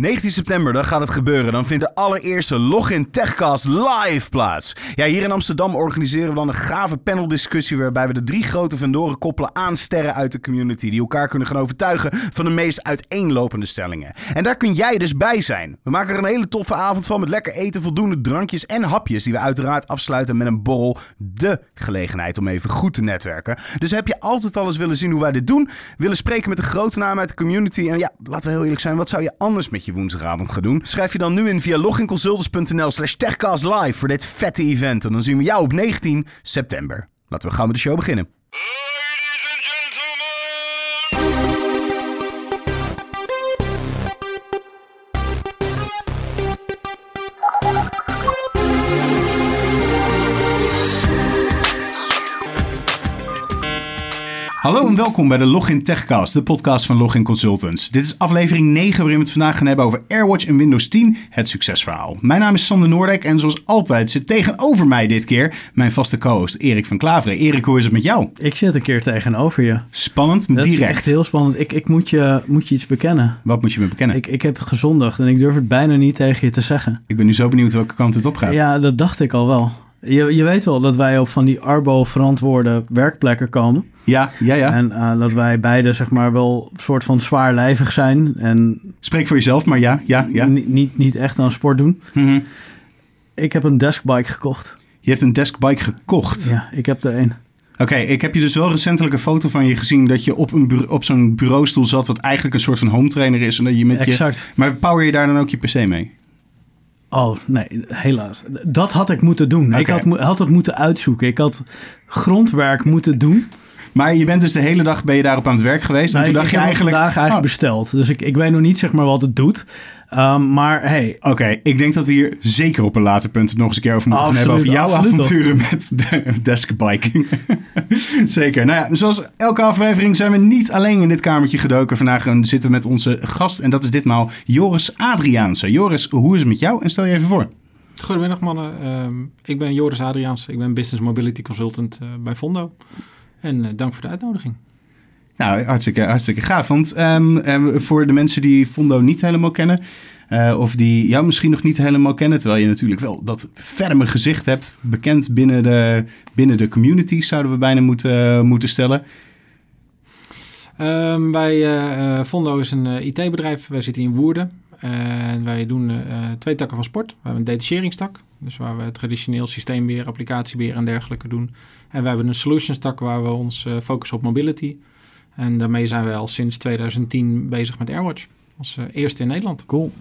19 september, dan gaat het gebeuren. Dan vindt de allereerste Login Techcast live plaats. Ja, hier in Amsterdam organiseren we dan een gave paneldiscussie... waarbij we de drie grote vendoren koppelen aan sterren uit de community... die elkaar kunnen gaan overtuigen van de meest uiteenlopende stellingen. En daar kun jij dus bij zijn. We maken er een hele toffe avond van met lekker eten, voldoende drankjes en hapjes... die we uiteraard afsluiten met een borrel. De gelegenheid om even goed te netwerken. Dus heb je altijd al eens willen zien hoe wij dit doen... willen spreken met de grote namen uit de community... en ja, laten we heel eerlijk zijn, wat zou je anders met je woensdagavond gaan doen? Schrijf je dan nu in via loginconsultants.nl slash voor dit vette event. En dan zien we jou op 19 september. Laten we gauw met de show beginnen. Hallo en welkom bij de Login Techcast, de podcast van Login Consultants. Dit is aflevering 9 waarin we het vandaag gaan hebben over AirWatch en Windows 10, het succesverhaal. Mijn naam is Sander Noordijk en zoals altijd zit tegenover mij dit keer mijn vaste co-host Erik van Klaveren. Erik, hoe is het met jou? Ik zit een keer tegenover je. Spannend, Dat is direct. echt heel spannend. Ik, ik moet, je, moet je iets bekennen. Wat moet je me bekennen? Ik, Ik, ik heb gezondigd en ik durf het bijna niet tegen je te zeggen. ben nu zo benieuwd welke kant het op gaat. Ja, dat dacht ik al wel. Je, je weet wel dat wij op van die Arbo-verantwoorde werkplekken komen. ja, ja. ja. En eh, dat wij beide zeg maar wel een soort van zwaarlijvig zijn. En Spreek voor jezelf, maar ja, ja, ja. ni- niet, niet echt aan sport doen. Mhm. Ik heb een deskbike gekocht. Je hebt een deskbike gekocht. Ja, ik heb er een. Oké, ik heb je dus wel recentelijk een foto van je gezien dat je op, een op zo'n bureaustoel zat, wat eigenlijk een soort van home trainer is. En dat je met je... Exact. Maar power je daar dan ook je PC mee? Oh, nee, helaas. Dat had ik moeten doen. Ik had, had het moeten uitzoeken. Ik had grondwerk moeten doen. Maar je bent dus de hele dag ben je daarop aan het werk geweest. en toen ik- dacht ik je heb het eigenlijk. vandaag eigenlijk oh, besteld. Dus ik, ik weet nog niet zeg maar wat het doet. Ehm, maar hey, Oké, ik denk dat we hier zeker op een later punt nog eens een keer over moeten gaan hebben. Over Absoluut, jouw absoluut avonturen met de deskbiking. zeker. Nou ja, zoals elke aflevering zijn we niet alleen in dit kamertje gedoken. Vandaag eh, zitten we met onze gast. En dat is ditmaal Joris Adriaanse. Joris, hoe is het met jou? En stel je even voor. Goedemiddag mannen, Ehm, ik ben Joris Adriaans, ik ben Business Mobility Consultant eh, bij Fondo. En eh, dank voor de uitnodiging. Nou, hartstikke, hartstikke gaaf. Want ehm, ehm, voor de mensen die Fondo niet helemaal kennen, eh, of die jou misschien nog niet helemaal kennen, terwijl je natuurlijk wel dat ferme gezicht hebt, bekend binnen de, binnen de community, zouden we bijna moeten, moeten stellen. Ehm, wij, eh, eh, Fondo is een IT-bedrijf, wij zitten in Woerden. En wij doen twee takken van sport. We hebben een detacheringstak, dus waar we traditioneel systeembeheer, applicatiebeheer en dergelijke doen. En we hebben een solutions tak waar we ons focussen op mobility. En daarmee zijn we al sinds 2010 bezig met AirWatch. Als eh, eerste in Nederland. cool.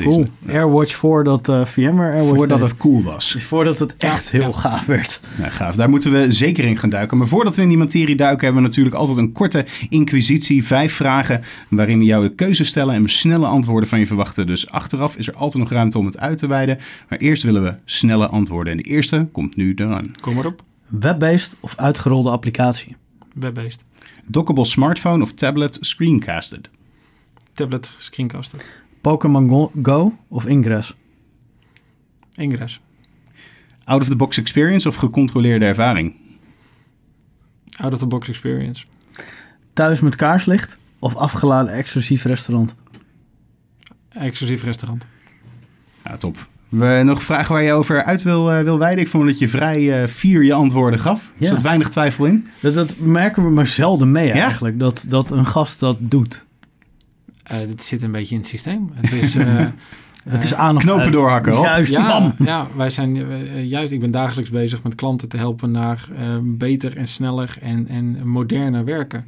Cool. Airwatch voordat eh VMware Airwatch Voordat deed. het cool was. Voordat het Ja, echt heel ja. gaaf werd. Nou, gaaf. Daar moeten we zeker in gaan duiken. Maar voordat we in die materie duiken, hebben we natuurlijk altijd een korte inquisitie. Vijf vragen waarin we jou de keuze stellen en we snelle antwoorden van je verwachten. Dus achteraf is er altijd nog ruimte om het uit te wijden. Maar eerst willen we snelle antwoorden. En de eerste komt nu eraan. Kom maar op, Web-based of uitgerolde applicatie? web-based. Dockable smartphone of tablet screencasted. Tablet, screencaster, Pokémon Go, Go of Ingress? Ingress. Out-of-the-box experience of gecontroleerde ervaring. Out-of-the-box experience. Thuis met kaarslicht of afgeladen exclusief restaurant? Exclusief restaurant. Ja, top. We nog vragen waar je over uit wil, eh, wil wijden. Ik vond dat je vrij eh, vier je antwoorden gaf. Er Ja. zat weinig twijfel in. Dat, dat merken we maar zelden mee Ja? eigenlijk. Dat, dat een gast dat doet. Eh dit zit een beetje in het systeem. Het is, eh, Het is eh, aan of knopen uit. doorhakken, hop. Juist, ja, bam. ja, wij zijn eh, juist. Ik ben dagelijks bezig met klanten te helpen naar eh, beter en sneller en, en moderner werken.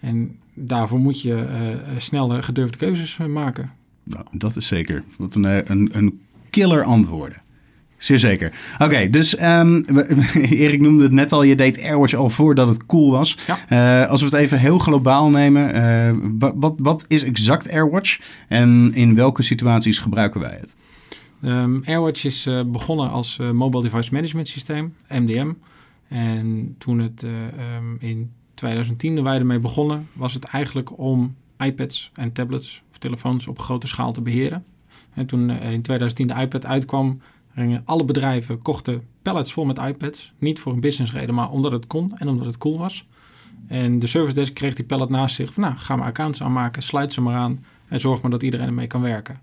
En daarvoor moet je eh, snelle, gedurfde keuzes eh, maken. Nou, dat is zeker. Wat een, eh, een, een killer antwoorden. Zeer zeker. Oké, dus ehm, Erik noemde het net al. Je deed AirWatch al voordat het cool was. Ja. Eh, als we het even heel globaal nemen. eh, wa- wat, wat is exact AirWatch? En in welke situaties gebruiken wij het? Ehm, AirWatch is eh, begonnen als Mobile Device Management Systeem, MDM. En toen het eh, ehm, in 2010 er wij ermee begonnen, was het eigenlijk om iPads en tablets of telefoons op grote schaal te beheren. En toen eh, in 2010 de iPad uitkwam, gingen alle bedrijven kochten pallets vol met iPads. Niet voor een businessreden, maar omdat het kon en omdat het cool was. En de service desk kreeg die pallet naast zich van, nou, ga maar accounts aanmaken, sluit ze maar aan. En zorg maar dat iedereen ermee kan werken.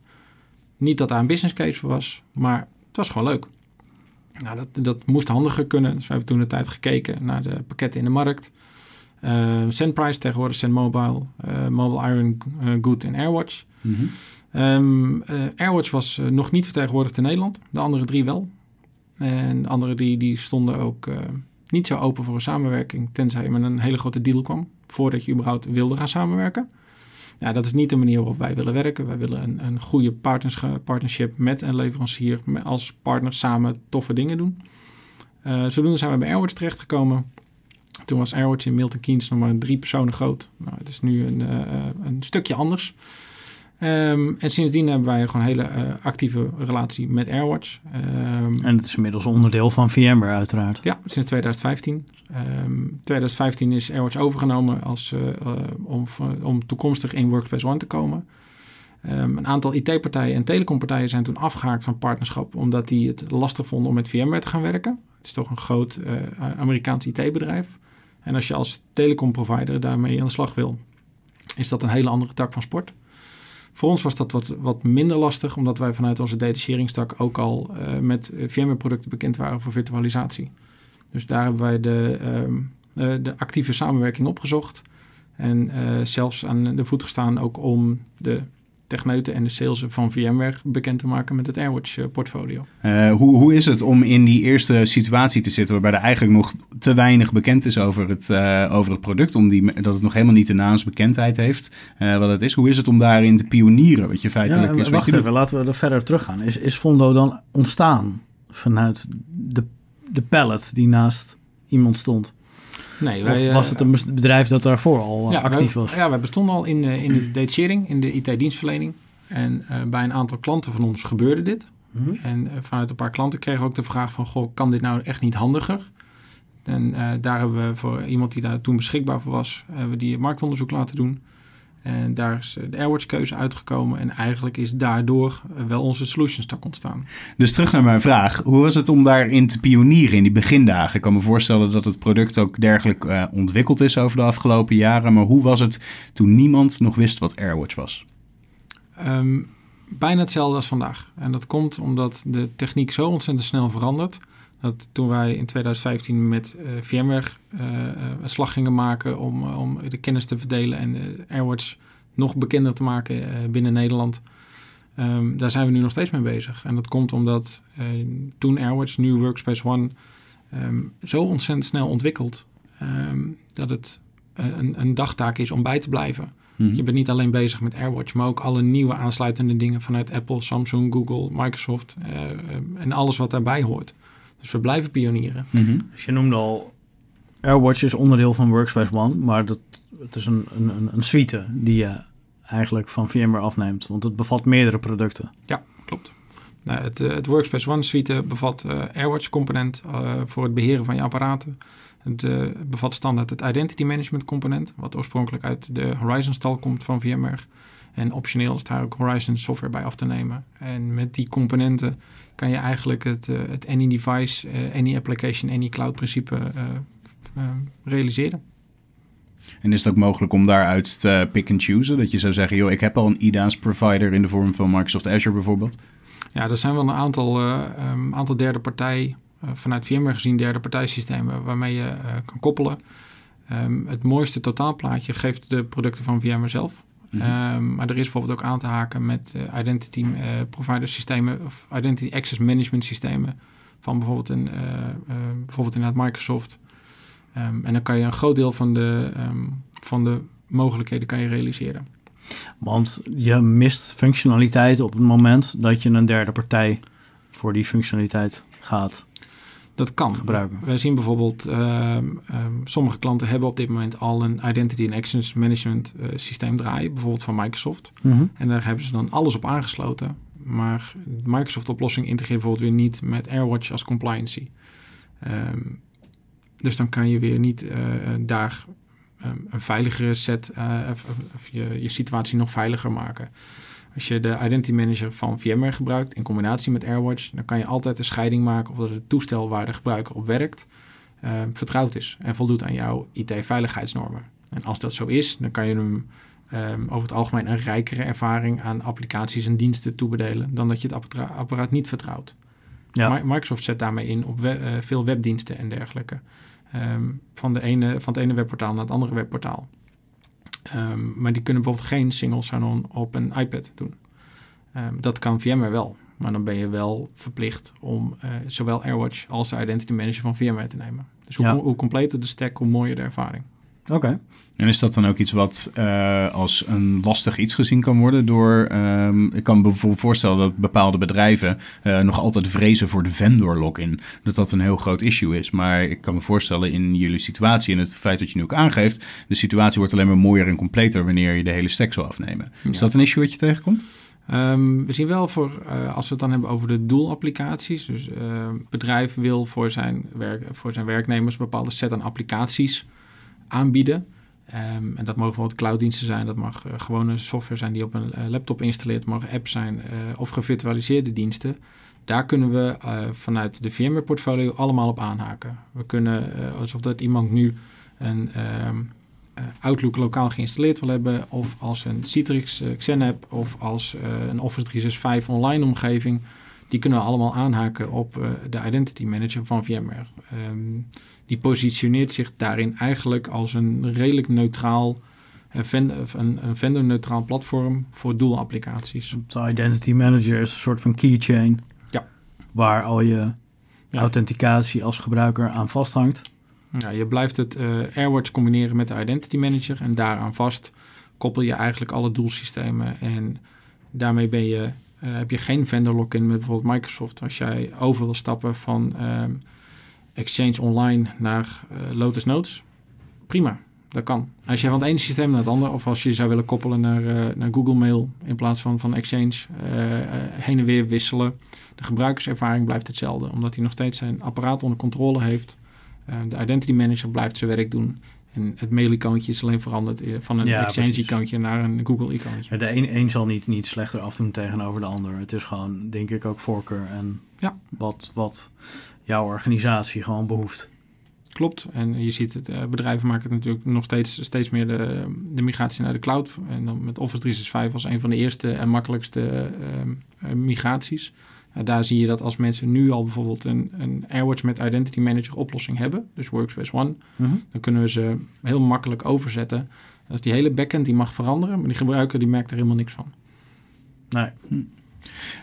Niet dat daar een business case voor was, maar het was gewoon leuk. Nou, dat, dat moest handiger kunnen. Dus we hebben toen de tijd gekeken naar de pakketten in de markt. Uh, Sendprice, tegenwoordig Send Mobile, eh, Mobile Iron eh, Good en Airwatch. Mhm. Eh, Airwatch was eh, nog niet vertegenwoordigd in Nederland. De andere drie wel. En de andere die, stonden ook eh, niet zo open voor een samenwerking... tenzij je met een hele grote deal kwam... voordat je überhaupt wilde gaan samenwerken. Ja, dat is niet de manier waarop wij willen werken. Wij willen een, een goede partnership met een leverancier... als partner samen toffe dingen doen. Eh, zodoende zijn we bij Airwatch terechtgekomen. Toen was Airwatch in Milton Keynes nog maar drie personen groot. Nou, het is nu een, een stukje anders. Ehm, en sindsdien hebben wij gewoon een hele eh, actieve relatie met Airwatch. Ehm, En het is inmiddels onderdeel van VMware uiteraard. ja, sinds 2015. Ehm 2015 is Airwatch overgenomen als, eh, eh, om, om toekomstig in Workspace ONE te komen. Ehm, een aantal IT-partijen en telecompartijen zijn toen afgehaakt van partnerschap... omdat die het lastig vonden om met VMware te gaan werken. Het is toch een groot Amerikaans IT-bedrijf. En als je als telecomprovider daarmee aan de slag wil... is dat een hele andere tak van sport. Voor ons was dat wat, wat minder lastig... omdat wij vanuit onze detacheringstak ook al eh, met VMware-producten bekend waren voor virtualisatie. Dus daar hebben wij de, ehm, eh, de actieve samenwerking opgezocht. En eh, zelfs aan de voet gestaan ook om de techneuten en de sales van VMware bekend te maken met het Airwatch-portfolio. Eh, hoe, hoe is het om in die eerste situatie te zitten waarbij er eigenlijk nog te weinig bekend is over het, eh, over het product, om die, dat het nog helemaal niet de naamsbekendheid heeft eh, wat het is. Hoe is het om daarin te pionieren, wat je feitelijk Ja, is? wat wacht even, laten we er verder teruggaan. Is, is Fondo dan ontstaan vanuit de, de pallet die naast iemand stond? Nee, Of wij, was eh, het een bedrijf dat daarvoor al eh, actief wij, was? Ja, wij bestonden al in de, in de detachering, in de IT-dienstverlening. En eh, bij een aantal klanten van ons gebeurde dit. Mhm. En eh, vanuit een paar klanten kregen we ook de vraag van... Goh, kan dit nou echt niet handiger? En eh, daar hebben we voor iemand die daar toen beschikbaar voor was... hebben we die marktonderzoek laten doen. En daar is eh, de Airwatch-keuze uitgekomen. En eigenlijk is daardoor eh, wel onze solution stack ontstaan. Dus terug naar mijn vraag. Hoe was het om daarin te pionieren in die begindagen? Ik kan me voorstellen dat het product ook dergelijk eh, ontwikkeld is over de afgelopen jaren. Maar hoe was het toen niemand nog wist wat AirWatch was? Ehm, bijna hetzelfde als vandaag. En dat komt omdat de techniek zo ontzettend snel verandert. Dat toen wij in 2015 met eh, VMware eh, eh, een slag gingen maken om, om de kennis te verdelen en Airwatch nog bekender te maken binnen Nederland. Ehm, daar zijn we nu nog steeds mee bezig. En dat komt omdat toen Airwatch, nu Workspace ONE, ehm, zo ontzettend snel ontwikkeld ehm, dat het een, een dagtaak is om bij te blijven. Mhm. Je bent niet alleen bezig met AirWatch, maar ook alle nieuwe aansluitende dingen vanuit Apple, Samsung, Google, Microsoft en alles wat daarbij hoort. Dus we blijven pionieren. Mhm. Dus je noemde al, AirWatch is onderdeel van Workspace ONE, maar dat, het is een, een, een- suite die je eigenlijk van VMware afneemt, want het bevat meerdere producten. Ja, klopt. Nou, het, eh, het Workspace ONE suite bevat eh, AirWatch component eh, voor het beheren van je apparaten. Het eh, bevat standaard het Identity Management component, wat oorspronkelijk uit de Horizon stal komt van VMware. En optioneel is daar ook Horizon software bij af te nemen. En met die componenten kan je eigenlijk het, eh, het any device, eh, any application, any cloud principe eh, realiseren. En is het ook mogelijk om daaruit te pick and choose? Dat je zou zeggen, joh, ik heb al een IDaaS provider in de vorm van Microsoft Azure bijvoorbeeld. Ja, er zijn wel een aantal, um, aantal derde partij, vanuit VMware gezien derde partijsystemen waarmee je kan koppelen. Ehm, het mooiste totaalplaatje geeft de producten van VMware zelf. Mhm. Ehm, maar er is bijvoorbeeld ook aan te haken met eh, identity eh, provider systemen of identity access management systemen van bijvoorbeeld, een, eh, bijvoorbeeld inderdaad Microsoft. Ehm, en dan kan je een groot deel van de, ehm, van de mogelijkheden kan je realiseren. Want je mist functionaliteit op het moment dat je een derde partij voor die functionaliteit gaat. Dat kan gebruiken. Wij zien bijvoorbeeld, ehm, sommige klanten hebben op dit moment al een Identity and Access Management eh, systeem draaien, bijvoorbeeld van Microsoft. En daar hebben ze dan alles op aangesloten. Maar de Microsoft-oplossing integreert bijvoorbeeld weer niet met AirWatch als compliancy. Ehm, dus dan kan je weer niet eh, daar ehm, een veiligere set, eh, of, of- of je, je situatie nog veiliger maken. Als je de Identity Manager van VMware gebruikt in combinatie met AirWatch, dan kan je altijd de scheiding maken of dat het toestel waar de gebruiker op werkt ehm, vertrouwd is en voldoet aan jouw IT-veiligheidsnormen. En als dat zo is, dan kan je hem ehm, over het algemeen een rijkere ervaring aan applicaties en diensten toebedelen dan dat je het appara- apparaat niet vertrouwt. Ja. Mi- Microsoft zet daarmee in op we- eh, veel webdiensten en dergelijke. Ehm, van, de ene, van het ene webportaal naar het andere webportaal. Ehm, maar die kunnen bijvoorbeeld geen single sign-on op een iPad doen. Ehm, dat kan VMware wel. Maar dan ben je wel verplicht om eh, zowel AirWatch als de Identity Manager van VMware te nemen. Dus hoe, Ja. hoe completer de stack, hoe mooier de ervaring. Oké. En is dat dan ook iets wat eh, als een lastig iets gezien kan worden door... ehm, ik kan me bijvoorbeeld voorstellen dat bepaalde bedrijven eh, nog altijd vrezen voor de vendor login. Dat dat een heel groot issue is. Maar ik kan me voorstellen in jullie situatie en het feit dat je nu ook aangeeft... de situatie wordt alleen maar mooier en completer wanneer je de hele stack zou afnemen. Is dat een issue wat je tegenkomt? Ehm, we zien wel voor, eh, als we het dan hebben over de doelapplicaties. Dus het bedrijf wil voor zijn, werk, voor zijn werknemers een bepaalde set aan applicaties aanbieden. Ehm, en dat mogen bijvoorbeeld clouddiensten zijn, dat mag eh, gewone software zijn die op een eh, laptop installeert, mogen apps zijn eh, of gevirtualiseerde diensten. Daar kunnen we vanuit de VMware-portfolio allemaal op aanhaken. We kunnen, alsof dat iemand nu een ehm, eh, Outlook lokaal geïnstalleerd wil hebben, of als een Citrix Xen-app, of als een Office 365 online omgeving, die kunnen we allemaal aanhaken op de Identity Manager van VMware. Ehm, die positioneert zich daarin eigenlijk als een redelijk neutraal, eh, een, een vendor-neutraal platform voor doelapplicaties. De Identity Manager is een soort van keychain. Ja. Waar al je Ja. authenticatie als gebruiker aan vasthangt. Ja, je blijft het eh, AirWatch combineren met de Identity Manager en daaraan vast koppel je eigenlijk alle doelsystemen en daarmee ben je, eh, heb je geen vendor lock-in met bijvoorbeeld Microsoft. Als jij over wil stappen van ehm, Exchange Online naar eh, Lotus Notes, prima, dat kan. Als je van het ene systeem naar het andere of als je zou willen koppelen naar, eh, naar Google Mail in plaats van van Exchange eh, heen en weer wisselen, de gebruikerservaring blijft hetzelfde, omdat hij nog steeds zijn apparaat onder controle heeft. De identity manager blijft zijn werk doen. En het mail-icoontje is alleen veranderd van een Ja. Exchange-icoontje naar een Google-icoontje. De een, een zal niet, niet slechter afdoen tegenover de ander. Het is gewoon, denk ik, ook voorkeur en Ja. wat, wat jouw organisatie gewoon behoeft. Klopt. En je ziet het, eh, bedrijven maken het natuurlijk nog steeds, steeds meer de, de migratie naar de cloud. En dan met Office 365 als een van de eerste en makkelijkste eh, eh, migraties. Uh, daar zie je dat als mensen nu al bijvoorbeeld een, een AirWatch met Identity Manager oplossing hebben, dus Workspace ONE, dan kunnen we ze heel makkelijk overzetten. Dus die hele backend die mag veranderen, maar die gebruiker die merkt er helemaal niks van. Nee.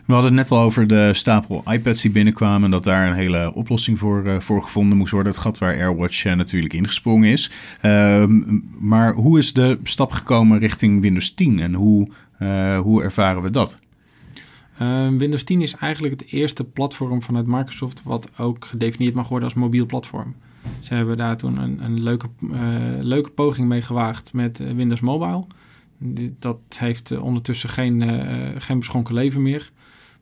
We hadden het net al over de stapel iPads die binnenkwamen. Dat daar een hele oplossing voor, eh, voor gevonden moest worden. Het gat waar AirWatch eh, natuurlijk ingesprongen is. Ehm, maar hoe is de stap gekomen richting Windows 10 en hoe, eh, hoe ervaren we dat? Uh, Windows 10 is eigenlijk het eerste platform vanuit Microsoft wat ook gedefinieerd mag worden als mobiel platform. Ze hebben daar toen een, een leuke, leuke poging mee gewaagd met Windows Mobile. Dat heeft uh, ondertussen geen, geen beschonken leven meer.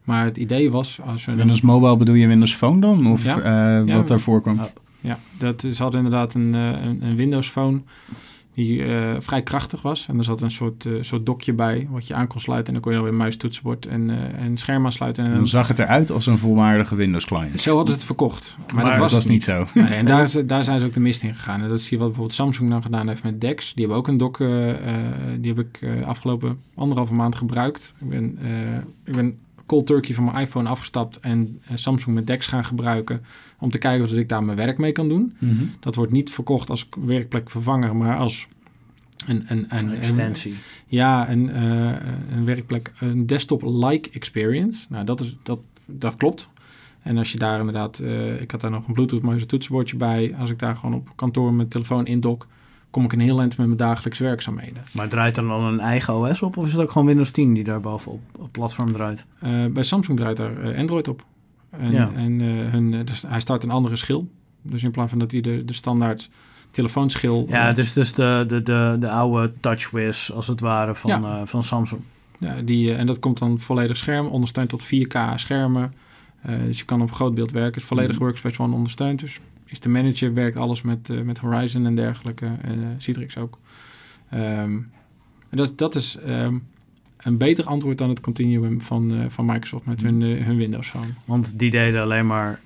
Maar het idee was... Als we Windows Mobile bedoel je Windows Phone dan? Of ja, wat ja, daarvoor kwam? Ja, dat is, hadden inderdaad een, een, een Windows Phone die uh, vrij krachtig was. En er zat een soort, uh, soort dokje bij wat je aan kon sluiten. En dan kon je dan weer muis, toetsenbord en, uh, en scherm aansluiten. En dan, dan zag het eruit als een volwaardige Windows client. Zo hadden ze het verkocht. Maar, maar dat was, dat niet zo. Nee, en daar, is, daar zijn ze ook de mist in gegaan. En dat zie je wat bijvoorbeeld Samsung nou gedaan heeft met DeX. Die hebben ook een dock, uh, die heb ik afgelopen anderhalve maand gebruikt. Ik ben, ik ben cold turkey van mijn iPhone afgestapt en Samsung met DeX gaan gebruiken om te kijken of ik daar mijn werk mee kan doen. Mm -hmm. Dat wordt niet verkocht als werkplekvervanger, maar als een, een, een, een extensie. Een, ja, een, uh, een werkplek, een desktop-like experience. Nou, dat, is, dat, dat klopt. En als je daar inderdaad, uh, ik had daar nog een Bluetooth muis toetsenbordje bij. Als ik daar gewoon op kantoor mijn telefoon indok, kom ik een heel eind met mijn dagelijks werkzaamheden. Maar draait er dan een eigen OS op of is het ook gewoon Windows 10 die daar bovenop op platform draait? Uh, bij Samsung draait daar Android op. En, ja. en uh, hun, dus hij start een andere schil. Dus in plaats van dat hij de, de standaard telefoonschil. Ja, dus, dus de, de, de, de oude TouchWiz als het ware van, ja. van Samsung. Ja, die, en dat komt dan volledig scherm, ondersteunt tot 4K schermen. Uh, dus je kan op groot beeld werken. Het volledig mm. Workspace ONE ondersteunt. Dus is de manager, werkt alles met, uh, met Horizon en dergelijke. En uh, Citrix ook. Um, en dat, dat is um, een beter antwoord dan het continuum van, van Microsoft met hun, hun Windows Phone. Want die deden alleen maar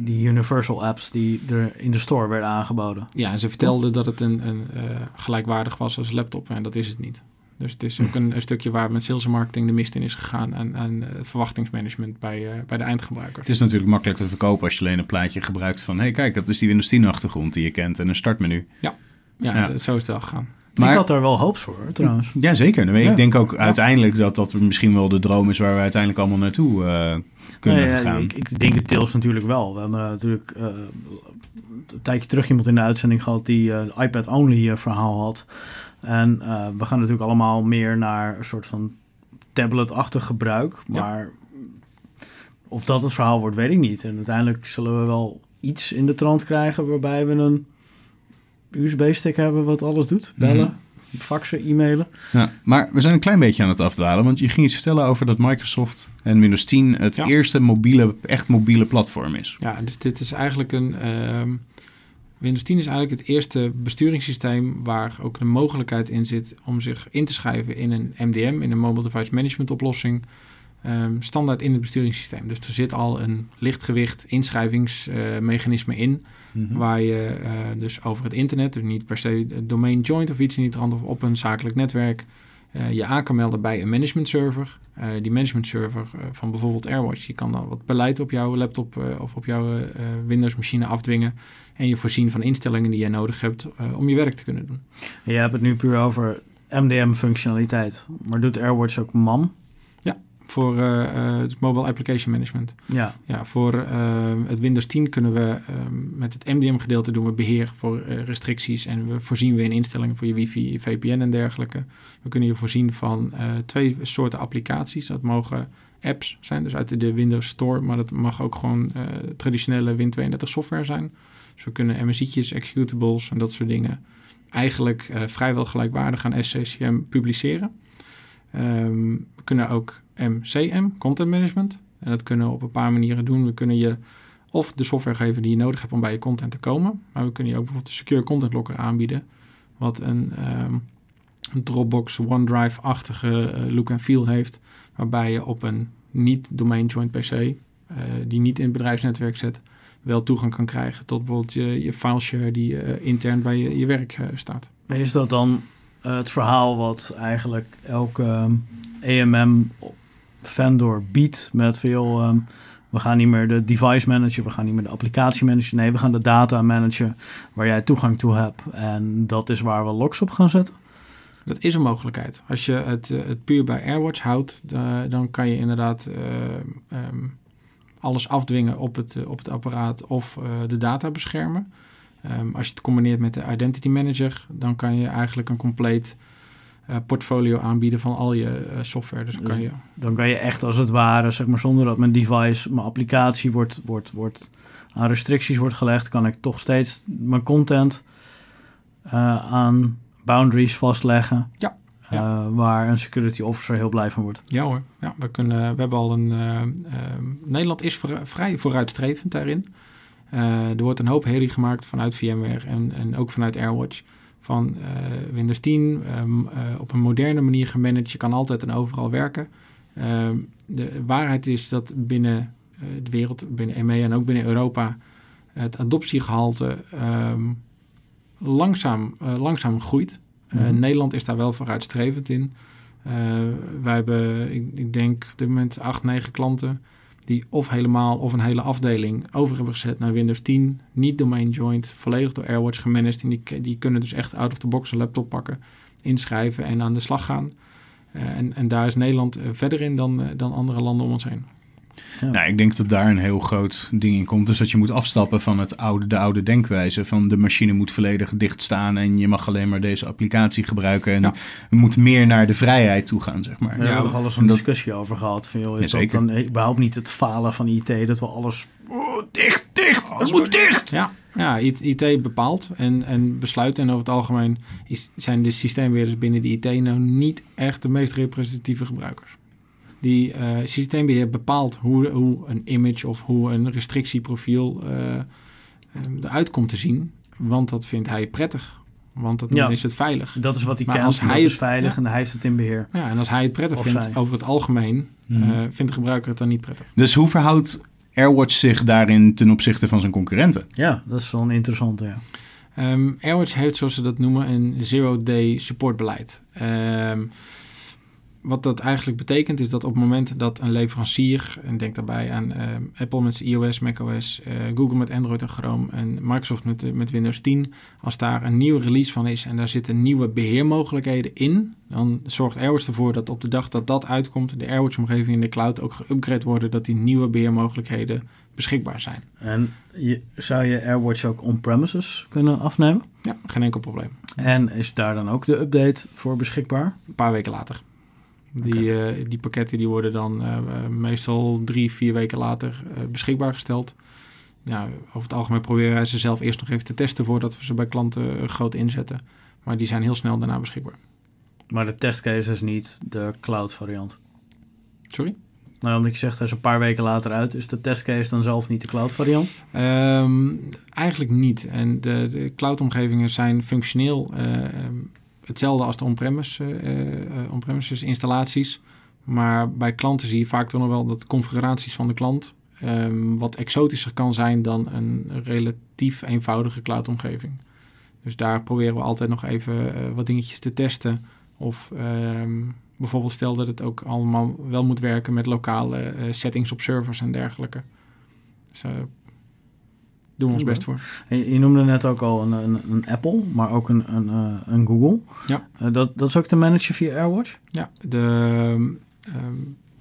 die Universal apps die er in de store werden aangeboden. Ja, en ze vertelden dat het een, een, eh, gelijkwaardig was als laptop. En dat is het niet. Dus het is ook een, een stukje waar met sales en marketing de mist in is gegaan. En, en eh, verwachtingsmanagement bij, eh, bij de eindgebruikers. Het is natuurlijk makkelijk te verkopen als je alleen een plaatje gebruikt van... hé, hey, kijk, dat is die Windows 10 achtergrond die je kent en een startmenu. Ja, Ja. d- zo is het wel gegaan. Maar- Ik had daar wel hoops voor, trouwens. Ja, zeker. Ik denk ook uiteindelijk dat dat misschien wel de droom is... waar we uiteindelijk allemaal naartoe eh, kunnen Nee, gaan. ik, ik denk het deels natuurlijk wel. We hebben natuurlijk eh, een tijdje terug iemand in de uitzending gehad die eh, iPad-only verhaal had. En we gaan natuurlijk allemaal meer naar een soort van tablet-achtig gebruik. Maar of dat het verhaal wordt, weet ik niet. En uiteindelijk zullen we wel iets in de trant krijgen waarbij we een USB-stick hebben wat alles doet. Bellen, faxen, e-mailen. Ja, maar we zijn een klein beetje aan het afdwalen, want je ging iets vertellen over dat Microsoft en Windows 10 het Ja. eerste mobiele, echt mobiele platform is. Ja, dus dit is eigenlijk een. ehm, Windows 10 is eigenlijk het eerste besturingssysteem waar ook de mogelijkheid in zit om zich in te schrijven in een MDM, in een Mobile Device Management oplossing, ehm, standaard in het besturingssysteem. Dus er zit al een lichtgewicht inschrijvingsmechanisme in, waar je eh, dus over het internet, dus niet per se domain joint of iets in die trant of op een zakelijk netwerk, eh, je aan kan melden bij een management server. Eh, die management server van bijvoorbeeld AirWatch, die kan dan wat beleid op jouw laptop of op jouw Windows machine afdwingen en je voorzien van instellingen die je nodig hebt om je werk te kunnen doen. En je hebt het nu puur over MDM-functionaliteit. Maar doet AirWatch ook MAM? Voor eh, eh, het Mobile Application Management. Ja, Ja, voor eh, het Windows 10 kunnen we eh, met het MDM-gedeelte doen we beheer voor restricties en we voorzien we in instellingen voor je wifi, VPN en dergelijke. We kunnen je voorzien van twee soorten applicaties. Dat mogen apps zijn, dus uit de Windows Store, maar dat mag ook gewoon traditionele Win32 software zijn. Dus we kunnen MSI'tjes, executables en dat soort dingen eigenlijk vrijwel gelijkwaardig aan SCCM publiceren. Ehm, we kunnen ook MCM, Content Management. En dat kunnen we op een paar manieren doen. We kunnen je of de software geven die je nodig hebt om bij je content te komen. Maar we kunnen je ook bijvoorbeeld een Secure Content Locker aanbieden. Wat een, ehm, Dropbox, OneDrive-achtige eh, look en feel heeft. Waarbij je op een niet-domain joint PC, eh, die niet in het bedrijfsnetwerk zet, wel toegang kan krijgen tot bijvoorbeeld je, je fileshare die eh, intern bij je, je werk staat. En Is dat dan het verhaal wat eigenlijk elke AMM vendor biedt met veel... ehm, we gaan niet meer de device managen, we gaan niet meer de applicatie managen. Nee, we gaan de data managen waar jij toegang toe hebt. En dat is waar we logs op gaan zetten. Dat is een mogelijkheid. Als je het, eh, het puur bij AirWatch houdt, da- dan kan je inderdaad eh, ehm, alles afdwingen op het, eh, op het apparaat of de data beschermen. Ehm, als je het combineert met de Identity Manager, dan kan je eigenlijk een compleet eh, portfolio aanbieden van al je eh, software. Dus dan kan Dus- je, Dan kan je echt als het ware, zeg maar zonder dat mijn device, mijn applicatie wordt, wordt, wordt aan restricties wordt gelegd, kan ik toch steeds mijn content eh, aan boundaries vastleggen. Ja, waar een security officer heel blij van wordt. ja hoor, ja, we, kunnen, we hebben al een... eh, ehm, Nederland is voor- vrij vooruitstrevend daarin. Eh, er wordt een hoop herrie gemaakt vanuit VMware en, en ook vanuit AirWatch. Van eh, Windows 10 ehm, eh, op een moderne manier gemanaged. Je kan altijd en overal werken. Ehm, de waarheid is dat binnen de wereld, binnen EMEA en ook binnen Europa... het adoptiegehalte ehm, langzaam, langzaam groeit. Mhm. Nederland is daar wel vooruitstrevend in. Wij hebben, ik, ik denk op dit moment acht, negen klanten die of helemaal of een hele afdeling over hebben gezet naar Windows 10. Niet domain joint, volledig door AirWatch gemanaged. En die, die kunnen dus echt out of the box een laptop pakken, inschrijven en aan de slag gaan. Eh, en, en daar is Nederland eh, verder in dan, eh, dan andere landen om ons heen. Nou, ik denk dat daar een heel groot ding in komt. Dus dat je moet afstappen van het oude, de oude denkwijze. Van de machine moet volledig dicht staan en je mag alleen maar deze applicatie gebruiken. En Ja. we moeten meer naar de vrijheid toe gaan, zeg maar. We hebben toch alles en een dat- discussie over gehad. Van, joh, is Ja, dat dan überhaupt niet het falen van IT? Dat we alles... Oh, dicht, dicht, het moet dicht! Ja, ja IT, IT bepaalt en, en besluit. En over het algemeen is, zijn de systeembeheerders binnen de IT nou niet echt de meest representatieve gebruikers. Die eh, systeembeheer bepaalt hoe, hoe een image of hoe een restrictieprofiel eh, eh, eruit komt te zien. Want dat vindt hij prettig. Want dat, dan is het veilig. Dat is wat hij Maar kent, als dat hij is het- veilig ja. en hij heeft het in beheer. Ja, en als hij het prettig Of vindt zij. over het algemeen, Mhm. eh, vindt de gebruiker het dan niet prettig. Dus hoe verhoudt AirWatch zich daarin ten opzichte van zijn concurrenten? Ja, dat is wel een interessante, ja. Ehm AirWatch heeft, zoals ze dat noemen, een zero-day supportbeleid. Ehm, wat dat eigenlijk betekent is dat op het moment dat een leverancier, en denk daarbij aan ehm, Apple met iOS, macOS, eh, Google met Android en Chrome en Microsoft met, eh, met Windows 10, als daar een nieuwe release van is en daar zitten nieuwe beheermogelijkheden in, dan zorgt AirWatch ervoor dat op de dag dat dat uitkomt, de AirWatch-omgeving in de cloud ook geüpgrade worden, dat die nieuwe beheermogelijkheden beschikbaar zijn. En je, zou je AirWatch ook on-premises kunnen afnemen? Ja, geen enkel probleem. En is daar dan ook de update voor beschikbaar? Een paar weken later. Die, eh, die pakketten die worden dan eh, eh, meestal drie, vier weken later beschikbaar gesteld. Ja, over het algemeen proberen wij ze zelf eerst nog even te testen voordat we ze bij klanten groot inzetten. Maar die zijn heel snel daarna beschikbaar. Maar de testcase is niet de cloud variant. Sorry? Nou, omdat je zegt, hij is een paar weken later uit. Is de testcase dan zelf niet de cloud variant? Ehm, eigenlijk niet. En de, de cloud-omgevingen zijn functioneel eh, ehm, hetzelfde als de eh, eh, on-premises installaties. Maar bij klanten zie je vaak toch nog wel dat configuraties van de klant ehm, wat exotischer kan zijn dan een relatief eenvoudige cloud-omgeving. Dus daar proberen we altijd nog even eh, wat dingetjes te testen. Of ehm, bijvoorbeeld stel dat het ook allemaal wel moet werken met lokale settings op servers en dergelijke. Dus doen we ons best voor. En Je je noemde net ook al een, een, een Apple, maar ook een, een, eh, een Google. Ja. Eh, dat, dat is ook te managen via AirWatch? Ja, de, ehm,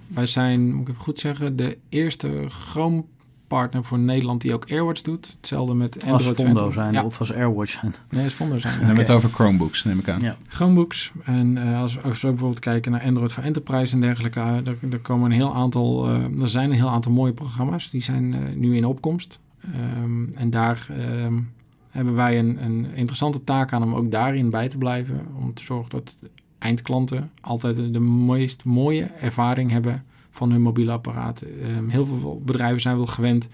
wij zijn, moet ik even goed zeggen, de eerste Chrome-partner voor Nederland die ook AirWatch doet. Hetzelfde met Als Android. Fondo Ventor. zijn Ja, of als AirWatch zijn. nee, als Fondo zijn. Dan hebben we Oké. het over Chromebooks, neem ik aan. Ja. Chromebooks. En eh, als, als we bijvoorbeeld kijken naar Android voor Enterprise en dergelijke, uh, er, er komen een heel aantal, eh, er zijn een heel aantal mooie programma's. Die zijn eh, nu in opkomst. Ehm, en daar ehm, hebben wij een, een interessante taak aan om ook daarin bij te blijven. Om te zorgen dat eindklanten altijd de, meest mooie ervaring hebben van hun mobiele apparaat. Ehm, heel veel bedrijven zijn wel gewend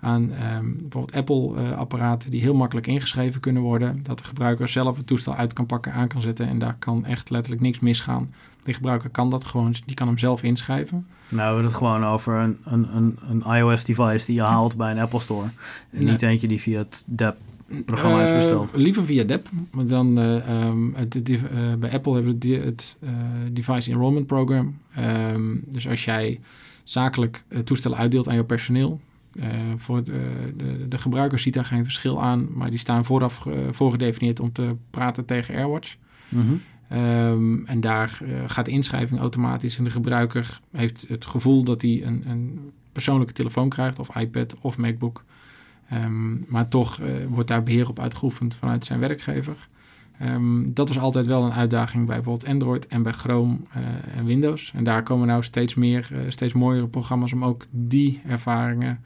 aan bijvoorbeeld Apple-apparaten die heel makkelijk ingeschreven kunnen worden. Dat de gebruiker zelf het toestel uit kan pakken, aan kan zetten en daar kan echt letterlijk niks misgaan. De gebruiker kan dat gewoon, die kan hem zelf inschrijven. Nou, we hebben het gewoon over een, een, een, een iOS-device die je haalt bij een Apple Store. En niet eentje die via het DAP-programma is Eh, besteld. liever via DEP. Want dan, eh, ehm, het, eh, bij Apple hebben we die- het Device Enrollment Program. Ehm, dus als jij zakelijk toestellen uitdeelt aan jouw personeel. voor de, de, de gebruiker ziet daar geen verschil aan, maar die staan vooraf voorgedefinieerd om te praten tegen AirWatch. Mhm. Ehm, en daar eh, gaat de inschrijving automatisch. En de gebruiker heeft het gevoel dat hij een, een persoonlijke telefoon krijgt, of iPad of MacBook. Ehm, maar toch eh, wordt daar beheer op uitgeoefend vanuit zijn werkgever. Ehm, dat was altijd wel een uitdaging bij bijvoorbeeld Android en bij Chrome eh, en Windows. En daar komen nou steeds meer, steeds mooiere programma's om ook die ervaringen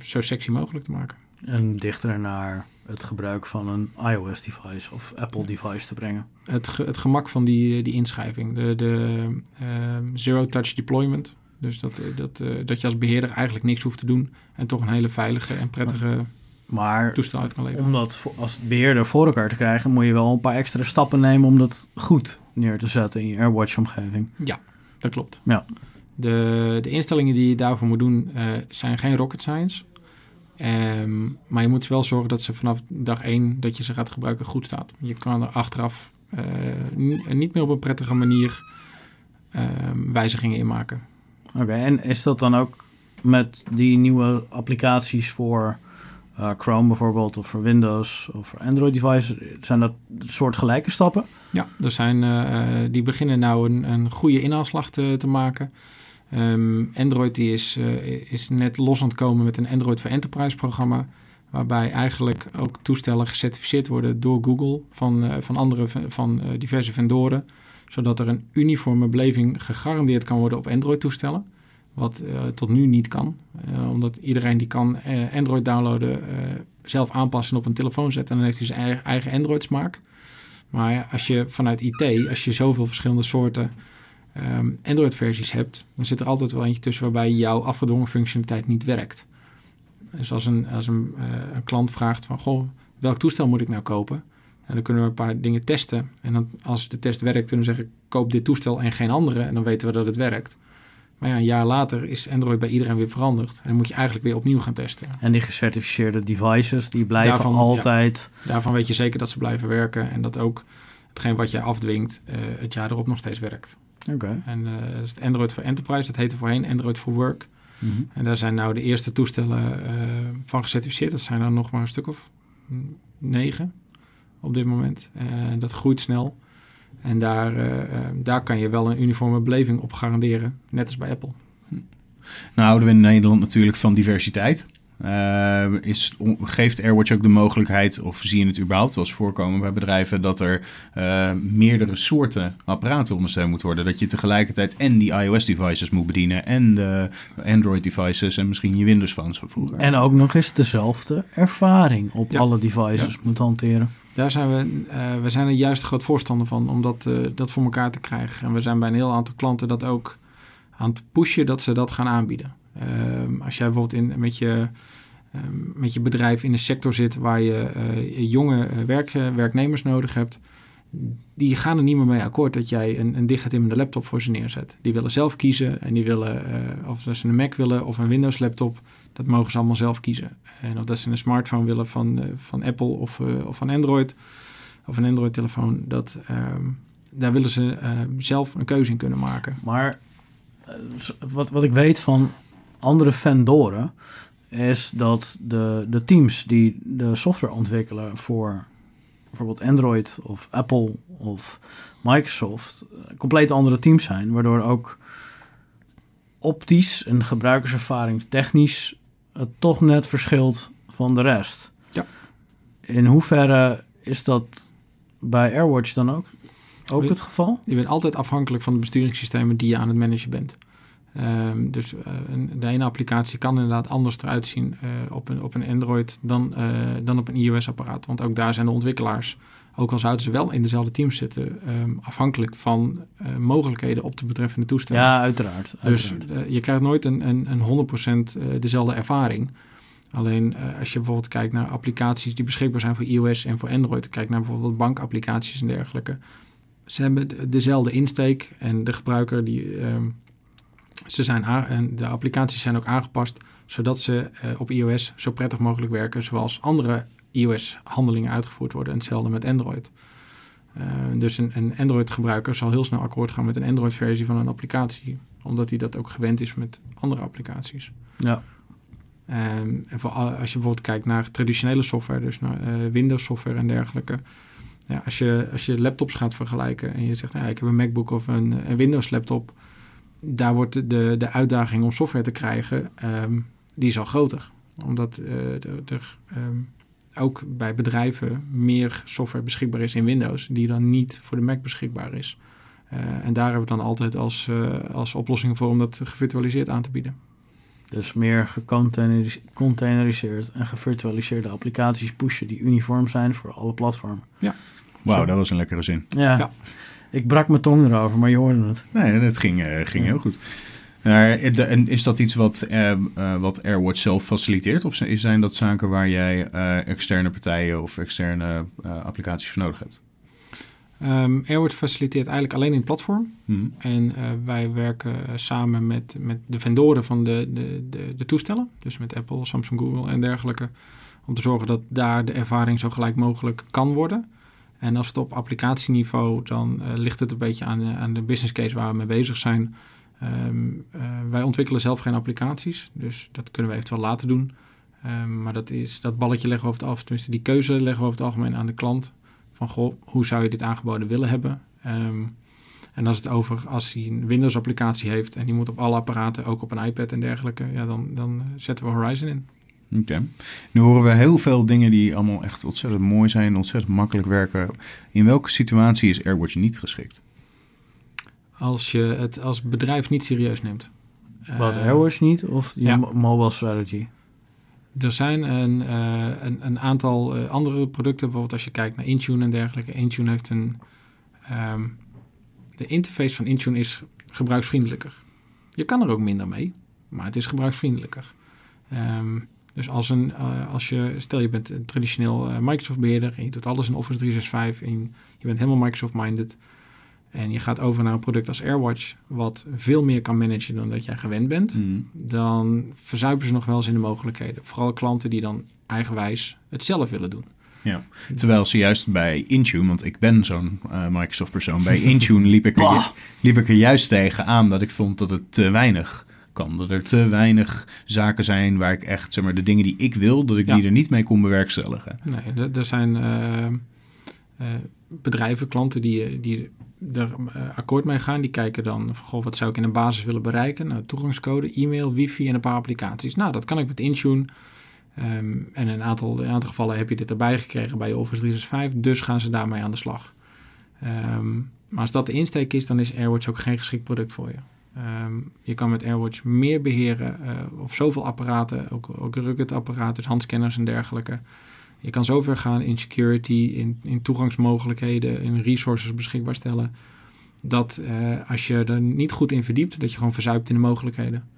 zo sexy mogelijk te maken. En dichter naar het gebruik van een iOS-device of Apple-device te brengen. het, ge- het gemak van die, die inschrijving. De, de ehm, zero-touch deployment. Dus dat, eh, dat, eh, dat je als beheerder eigenlijk niks hoeft te doen. En toch een hele veilige en prettige Maar toestel uit kan leveren. om dat als beheerder voor elkaar te krijgen, moet je wel een paar extra stappen nemen om dat goed neer te zetten in je AirWatch-omgeving. Dat klopt. Ja. De, de instellingen die je daarvoor moet doen eh, zijn geen rocket science. Ehm, maar je moet wel zorgen dat ze vanaf dag één dat je ze gaat gebruiken goed staat. Je kan er achteraf eh, ni- niet meer op een prettige manier ehm, wijzigingen in maken. Oké, en is dat dan ook met die nieuwe applicaties voor eh, Chrome bijvoorbeeld, of voor Windows of voor Android-devices, zijn dat soortgelijke stappen? Ja, er zijn, eh, eh, die beginnen nou een, een goede inhaalslag te, te maken. Ehm, Android die is, eh, is net los komen met een Android voor Enterprise programma. Waarbij eigenlijk ook toestellen gecertificeerd worden door Google van, eh, van, andere, van eh, diverse vendoren. Zodat er een uniforme beleving gegarandeerd kan worden op Android toestellen. Wat tot nu niet kan. Omdat iedereen die kan Android downloaden, zelf aanpassen op een telefoon zetten. En dan heeft hij zijn eigen, Android smaak. Maar als je vanuit IT, als je zoveel verschillende soorten ehm, Android-versies hebt, dan zit er altijd wel eentje tussen waarbij jouw afgedwongen functionaliteit niet werkt. Dus als een, als een, eh, een klant vraagt van, goh, welk toestel moet ik nou kopen? En dan kunnen we een paar dingen testen. En dan, als de test werkt, kunnen we zeggen, koop dit toestel en geen andere. En dan weten we dat het werkt. Maar ja, een jaar later is Android bij iedereen weer veranderd. En dan moet je eigenlijk weer opnieuw gaan testen. En die gecertificeerde devices, die blijven Daarvan, ja. altijd... Daarvan weet je zeker dat ze blijven werken. En dat ook hetgeen wat jij afdwingt eh, het jaar erop nog steeds werkt. Oké. En eh, dat is het Android voor Enterprise. Dat heette voorheen Android for Work. Mhm. En daar zijn nou de eerste toestellen eh, van gecertificeerd. Dat zijn er nog maar een stuk of negen op dit moment. En dat groeit snel. En daar, eh, daar kan je wel een uniforme beleving op garanderen. Net als bij Apple. Nou houden we in Nederland natuurlijk van diversiteit. Eh, is, geeft AirWatch ook de mogelijkheid, of zie je het überhaupt wel eens voorkomen bij bedrijven, dat er eh, meerdere soorten apparaten ondersteund moet worden? Dat je tegelijkertijd en die iOS-devices moet bedienen en de Android-devices en misschien je Windows-phones van vroeger. En ook nog eens dezelfde ervaring op Ja. alle devices moet hanteren. Daar zijn we, eh, we zijn er juist groot voorstander van om dat, eh, dat voor elkaar te krijgen. En we zijn bij een heel aantal klanten dat ook aan het pushen dat ze dat gaan aanbieden. Ehm, als jij bijvoorbeeld in, met, je, ehm, met je bedrijf in een sector zit waar je eh, jonge eh, eh, werknemers nodig hebt, die gaan er niet meer mee akkoord dat jij een, een dichtgetimmerde laptop voor ze neerzet. Die willen zelf kiezen en die willen, of ze een Mac willen of een Windows laptop, dat mogen ze allemaal zelf kiezen. En of dat ze een smartphone willen van, van Apple of, of van Android, of een Android-telefoon, dat, ehm, daar willen ze ehm, zelf een keuze in kunnen maken. Maar wat, wat ik weet van andere vendoren is dat de, de teams die de software ontwikkelen voor bijvoorbeeld Android of Apple of Microsoft eh, compleet andere teams zijn, waardoor ook optisch en gebruikerservaring technisch het toch net verschilt van de rest. Ja. In hoeverre is dat bij AirWatch dan ook, ook het geval? Je bent altijd afhankelijk van de besturingssystemen die je aan het managen bent. Ehm, dus eh, een, de ene applicatie kan inderdaad anders eruit zien eh, op, een, op een Android dan, eh, dan op een iOS-apparaat. Want ook daar zijn de ontwikkelaars, ook al zouden ze wel in dezelfde teams zitten, ehm, afhankelijk van mogelijkheden op de betreffende toestellen. Ja, uiteraard. Dus uiteraard. je krijgt nooit een, een, een 100% eh, dezelfde ervaring. Alleen als je bijvoorbeeld kijkt naar applicaties die beschikbaar zijn voor iOS en voor Android, kijk naar bijvoorbeeld bankapplicaties en dergelijke. Ze hebben de- dezelfde insteek en de gebruiker die. ehm, ze zijn aan, en de applicaties zijn ook aangepast zodat ze eh, op iOS zo prettig mogelijk werken zoals andere iOS-handelingen uitgevoerd worden. En hetzelfde met Android. Eh, dus een, een Android-gebruiker zal heel snel akkoord gaan met een Android-versie van een applicatie, omdat hij dat ook gewend is met andere applicaties. ja. Ehm, en voor, al- als je bijvoorbeeld kijkt naar traditionele software, dus naar eh, Windows software en dergelijke. Ja, als, je, als je laptops gaat vergelijken en je zegt, nou ja, ik heb een MacBook of een, een Windows laptop. Daar wordt de, de uitdaging om software te krijgen, ehm, die is al groter. Omdat eh, er, er ehm, ook bij bedrijven meer software beschikbaar is in Windows, die dan niet voor de Mac beschikbaar is. Eh, en daar hebben we dan altijd als, eh, als oplossing voor om dat gevirtualiseerd aan te bieden. Dus meer gecontaineris- gecontaineriseerd en gevirtualiseerde applicaties pushen die uniform zijn voor alle platformen. Wauw, dat was een lekkere zin. Ja, Ja. Ik brak mijn tong erover, maar je hoorde het. Nee, het ging, eh, ging heel goed. Maar, eh, de- en is dat iets wat, eh, eh, wat AirWatch zelf faciliteert? Of zijn- zijn dat zaken waar jij eh, externe partijen of externe eh, applicaties voor nodig hebt? Ehm AirWatch faciliteert eigenlijk alleen in het platform. Hm. En eh, wij werken samen met, met de vendoren van de, de, de, de toestellen. Dus met Apple, Samsung, Google en dergelijke. Om te zorgen dat daar de ervaring zo gelijk mogelijk kan worden. En als het op applicatieniveau, dan eh, ligt het een beetje aan de, aan de business case waar we mee bezig zijn. Ehm, eh, wij ontwikkelen zelf geen applicaties, dus dat kunnen we eventueel laten doen. Ehm, maar dat, is, dat balletje leggen we over het algemeen, tenminste die keuze leggen we over het algemeen aan de klant. Van goh, hoe zou je dit aangeboden willen hebben? Ehm, en als het over, als hij een Windows-applicatie heeft en die moet op alle apparaten, ook op een iPad en dergelijke, ja, dan, dan zetten we Horizon in. Oké. Nu horen we heel veel dingen die allemaal echt ontzettend mooi zijn, ontzettend makkelijk werken. In welke situatie is AirWatch niet geschikt? Als je het als bedrijf niet serieus neemt. Wat, Eh, AirWatch niet of je ja. mo- mobile strategy? Er zijn een, eh, een, een aantal eh, andere producten, bijvoorbeeld als je kijkt naar Intune en dergelijke. Intune heeft een. ehm, de interface van Intune is gebruiksvriendelijker. Je kan er ook minder mee, maar het is gebruiksvriendelijker. Ehm, dus als, een, eh, als je, stel je bent een traditioneel eh, Microsoft beheerder en je doet alles in Office 365 en je bent helemaal Microsoft minded. en je gaat over naar een product als AirWatch, wat veel meer kan managen dan dat jij gewend bent, Mm. dan verzuipen ze nog wel eens in de mogelijkheden. Vooral klanten die dan eigenwijs het zelf willen doen. Terwijl ze juist bij Intune, want ik ben zo'n eh, Microsoft-persoon, bij Intune liep ik, er, liep ik er juist tegen aan dat ik vond dat het te weinig kan. Dat er te weinig zaken zijn waar ik echt, zeg maar, de dingen die ik wil, dat ik Ja. die er niet mee kon bewerkstelligen. Nee, er- zijn eh, eh, bedrijven, klanten die, die er eh, akkoord mee gaan. Die kijken dan, van, goh, wat zou ik in een basis willen bereiken? Nou, toegangscode, e-mail, wifi en een paar applicaties. Nou, dat kan ik met Intune. Ehm, en in een aantal, in een aantal gevallen heb je dit erbij gekregen bij je Office 365. Dus gaan ze daarmee aan de slag. Ehm, maar als dat de insteek is, dan is AirWatch ook geen geschikt product voor je. Ehm, je kan met AirWatch meer beheren eh, op zoveel apparaten, ook, ook rugged-apparaten, dus handscanners en dergelijke. Je kan zover gaan in security, in, in toegangsmogelijkheden, in resources beschikbaar stellen. Dat eh, als je er niet goed in verdiept, dat je gewoon verzuipt in de mogelijkheden.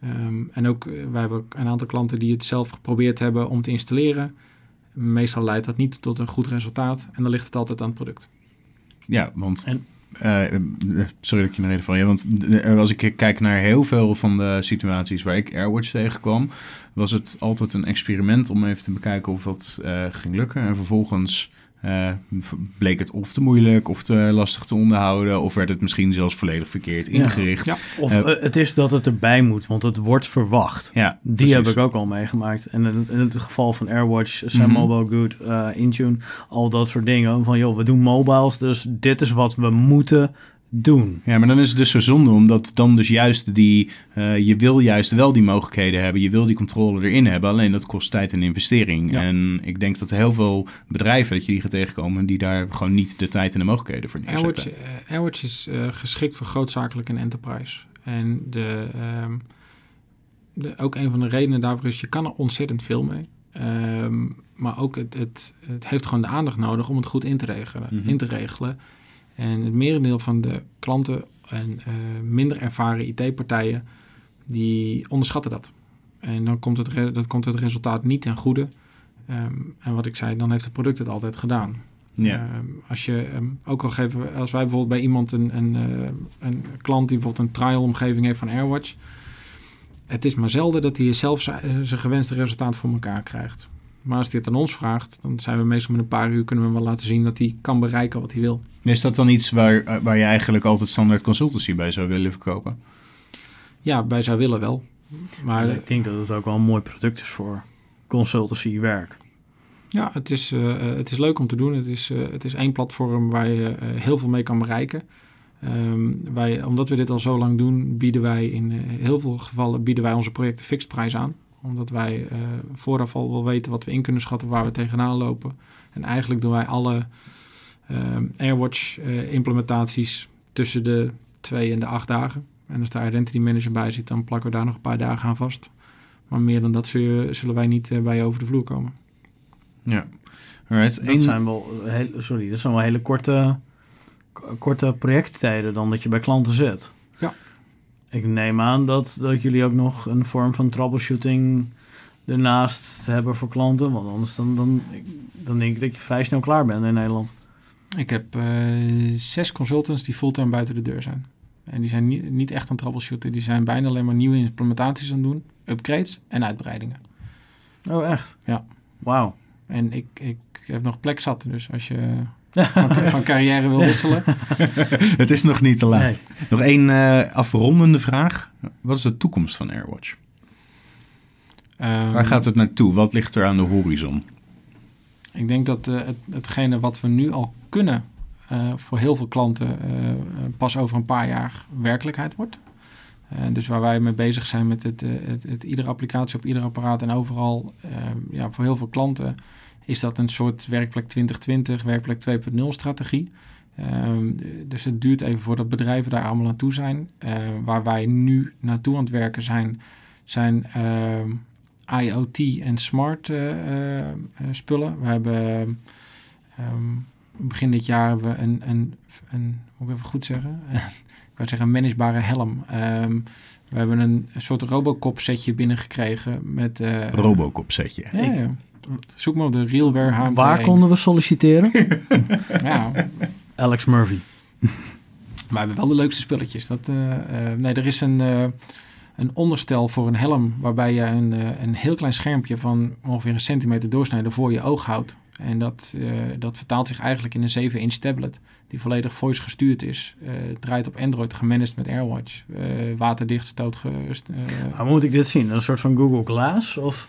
Ehm, en ook, eh, wij hebben ook een aantal klanten die het zelf geprobeerd hebben om te installeren. Meestal leidt dat niet tot een goed resultaat. En dan ligt het altijd aan het product. Ja, want. En- eh, eh, sorry dat ik je nog reden van je. Want eh, als ik kijk naar heel veel van de situaties waar ik AirWatch tegenkwam, was het altijd een experiment om even te bekijken of dat ging lukken. En vervolgens eh, bleek het of te moeilijk, of te lastig te onderhouden, of werd het misschien zelfs volledig verkeerd ingericht. Ja. Of Eh, eh, het is dat het erbij moet, want het wordt verwacht. Ja, Die precies. heb ik ook al meegemaakt. En in, in het geval van AirWatch, Sam Mhm. Mobile Good, Intune, al dat soort dingen. Van joh, we doen mobiles, dus dit is wat we moeten doen. Ja, maar dan is het dus zo zonde, omdat dan dus juist die... eh, je wil juist wel die mogelijkheden hebben, je wil die controle erin hebben, alleen dat kost tijd en investering. Ja. En ik denk dat heel veel bedrijven dat je die gaat tegenkomen, die daar gewoon niet de tijd en de mogelijkheden voor neerzetten. AirWatch, eh, is eh, geschikt voor grootzakelijk en enterprise. En de, ehm, de, ook een van de redenen daarvoor is, je kan er ontzettend veel mee. Ehm, maar ook het, het, het heeft gewoon de aandacht nodig om het goed in te regelen. Mhm. In te regelen. En het merendeel van de klanten en eh, minder ervaren IT-partijen, die onderschatten dat. En dan komt het, dat komt het resultaat niet ten goede. Ehm, en wat ik zei, dan heeft het product het altijd gedaan. Ja. Ehm, als je ehm, ook al geven, als wij bijvoorbeeld bij iemand een, een, eh, een klant die bijvoorbeeld een trial-omgeving heeft van AirWatch, het is maar zelden dat hij zelf zi- eh, zijn gewenste resultaat voor elkaar krijgt. Maar als hij het aan ons vraagt, dan zijn we meestal met een paar uur kunnen we hem wel laten zien dat hij kan bereiken wat hij wil. Is dat dan iets waar, eh, waar je eigenlijk altijd standaard consultancy bij zou willen verkopen? Ja, wij zou willen wel. Maar ik denk dat het ook wel een mooi product is voor consultancy werk. Ja, het is, eh, eh, het is leuk om te doen. Het is, eh, het is één platform waar je eh, heel veel mee kan bereiken. Ehm, wij, omdat we dit al zo lang doen, bieden wij in eh, heel veel gevallen bieden wij onze projecten fixed prijs aan. Omdat wij eh, vooraf al wel weten wat we in kunnen schatten, waar we tegenaan lopen. En eigenlijk doen wij alle ehm, AirWatch eh, implementaties tussen de twee en de acht dagen. En als de identity manager bij zit, dan plakken we daar nog een paar dagen aan vast. Maar meer dan dat zullen, wij niet eh, bij je over de vloer komen. Ja. Alright. Dat zijn wel hele, sorry, dat zijn wel hele korte, korte projecttijden dan dat je bij klanten zit. Ik neem aan dat, dat jullie ook nog een vorm van troubleshooting ernaast hebben voor klanten. Want anders dan, dan, dan denk ik dat je vrij snel klaar bent in Nederland. Ik heb eh, zes consultants die fulltime buiten de deur zijn. En die zijn niet, niet echt aan troubleshooten. Die zijn bijna alleen maar nieuwe implementaties aan het doen. Upgrades en uitbreidingen. Oh, echt? Ja. Wauw. En ik, ik heb nog plek zat. Dus als je van, van carrière wil wisselen. Het is nog niet te laat. Nee. Nog één eh, afrondende vraag. Wat is de toekomst van AirWatch? ehm, Waar gaat het naartoe? Wat ligt er aan de horizon? Ik denk dat eh, het, hetgene wat we nu al kunnen eh, voor heel veel klanten pas over een paar jaar werkelijkheid wordt. Dus waar wij mee bezig zijn met het, het, het iedere applicatie op ieder apparaat en overal, eh, ja, voor heel veel klanten is dat een soort werkplek 2020, werkplek 2.0 strategie. Ehm, dus het duurt even voordat bedrijven daar allemaal naartoe zijn. Eh, waar wij nu naartoe aan het werken zijn, zijn ehm, IoT en smart eh, eh, spullen. We hebben ehm, begin dit jaar hebben we een, een, een moet ik even goed zeggen, ik wou zeggen een managebare helm. We hebben een, soort Robocop setje binnengekregen met... Robocop setje. ja, ja. Zoek maar op de Realware HMT1. Waar konden we solliciteren? Ja, Alex Murphy. we hebben wel de leukste spulletjes. Dat, eh, eh, nee, er is een, eh, een onderstel voor een helm waarbij je een, eh, een heel klein schermpje van ongeveer een centimeter doorsnijden voor je oog houdt. En dat, eh, dat vertaalt zich eigenlijk in een 7-inch tablet die volledig voice gestuurd is. Eh, draait op Android, gemanaged met AirWatch. eh, waterdicht, stootgerust. Maar moet ik dit zien? Een soort van Google Glass? Of,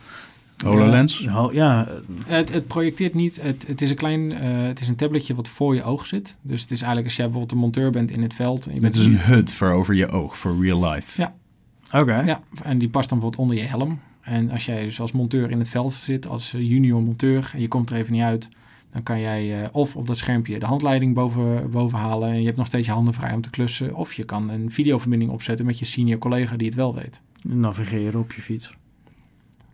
HoloLens? Ja, ja, Het, het projecteert niet. Het, het is een klein, eh, het is een tabletje wat voor je oog zit. Dus het is eigenlijk als jij bijvoorbeeld een monteur bent in het veld. En je Het bent is een HUD voor over je oog, voor real life. Ja. oké. Ja, en die past dan bijvoorbeeld onder je helm. En als jij dus als monteur in het veld zit, als eh, junior monteur, en je komt er even niet uit, dan kan jij eh, of op dat schermpje de handleiding boven, boven halen en je hebt nog steeds je handen vrij om te klussen. Of je kan een videoverbinding opzetten met je senior collega die het wel weet. Navigeren op je fiets.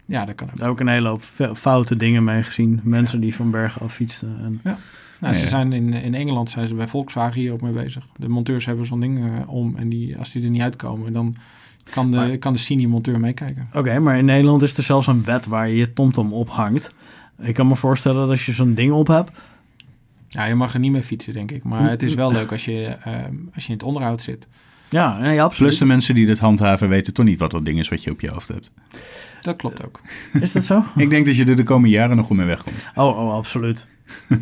Ja, dat kan ook. Daar heb ik een hele hoop foute dingen mee gezien. Mensen die van bergen af fietsten. En, Nou, Ja, ze ja. zijn in, in Engeland zijn ze bij Volkswagen hier ook mee bezig. De monteurs hebben zo'n ding eh, om en die, als die er niet uitkomen, dan kan de, Maar- kan de senior monteur meekijken. Oké, maar in Nederland is er zelfs een wet waar je je tomtom ophangt. Ik kan me voorstellen dat als je zo'n ding op hebt... Ja, je mag er niet mee fietsen, denk ik. Maar het is wel leuk als je, ehm, als je in het onderhoud zit. Ja, nee, absoluut. Plus de mensen die dit handhaven weten toch niet wat dat ding is wat je op je hoofd hebt. Dat klopt ook. Is dat zo? Ik denk dat je er de komende jaren nog goed mee wegkomt. Oh, oh absoluut.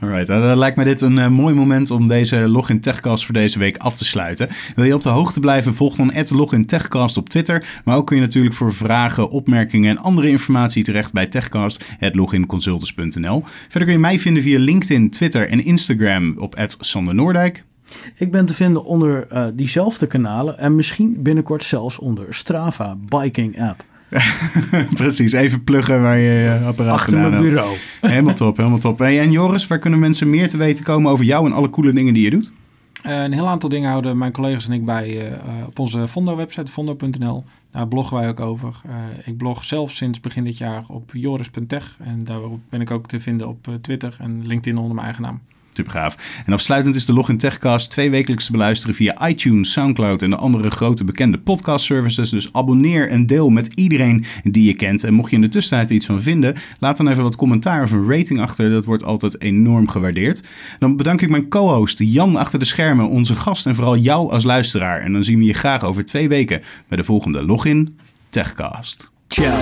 Alright, nou, dan lijkt me dit een eh, mooi moment om deze Login Techcast voor deze week af te sluiten. Wil je op de hoogte blijven, volg dan Login Techcast op Twitter. Maar ook kun je natuurlijk voor vragen, opmerkingen en andere informatie terecht bij techcast.loginconsultants.nl. Verder kun je mij vinden via LinkedIn, Twitter en Instagram op Sander Noordijk. Ik ben te vinden onder eh, diezelfde kanalen en misschien binnenkort zelfs onder Strava Biking App. Precies, even pluggen waar je je apparaat Achter vandaan mijn bureau. Helemaal top, helemaal top. Hey, en Joris, waar kunnen mensen meer te weten komen over jou en alle coole dingen die je doet? Eh, een heel aantal dingen houden mijn collega's en ik bij eh, eh, op onze Fondo-website, fondo.nl. Daar bloggen wij ook over. Eh, ik blog zelf sinds begin dit jaar op joris.tech. En daar ben ik ook te vinden op eh, Twitter en LinkedIn onder mijn eigen naam. Super gaaf. En afsluitend is de Login Techcast twee wekelijks te beluisteren via iTunes, Soundcloud en de andere grote bekende podcast services. Dus abonneer en deel met iedereen die je kent. En mocht je in de tussentijd iets van vinden, laat dan even wat commentaar of een rating achter. Dat wordt altijd enorm gewaardeerd. Dan bedank ik mijn co-host Jan achter de schermen, onze gast en vooral jou als luisteraar. En dan zien we je graag over twee weken bij de volgende Login Techcast. Ciao.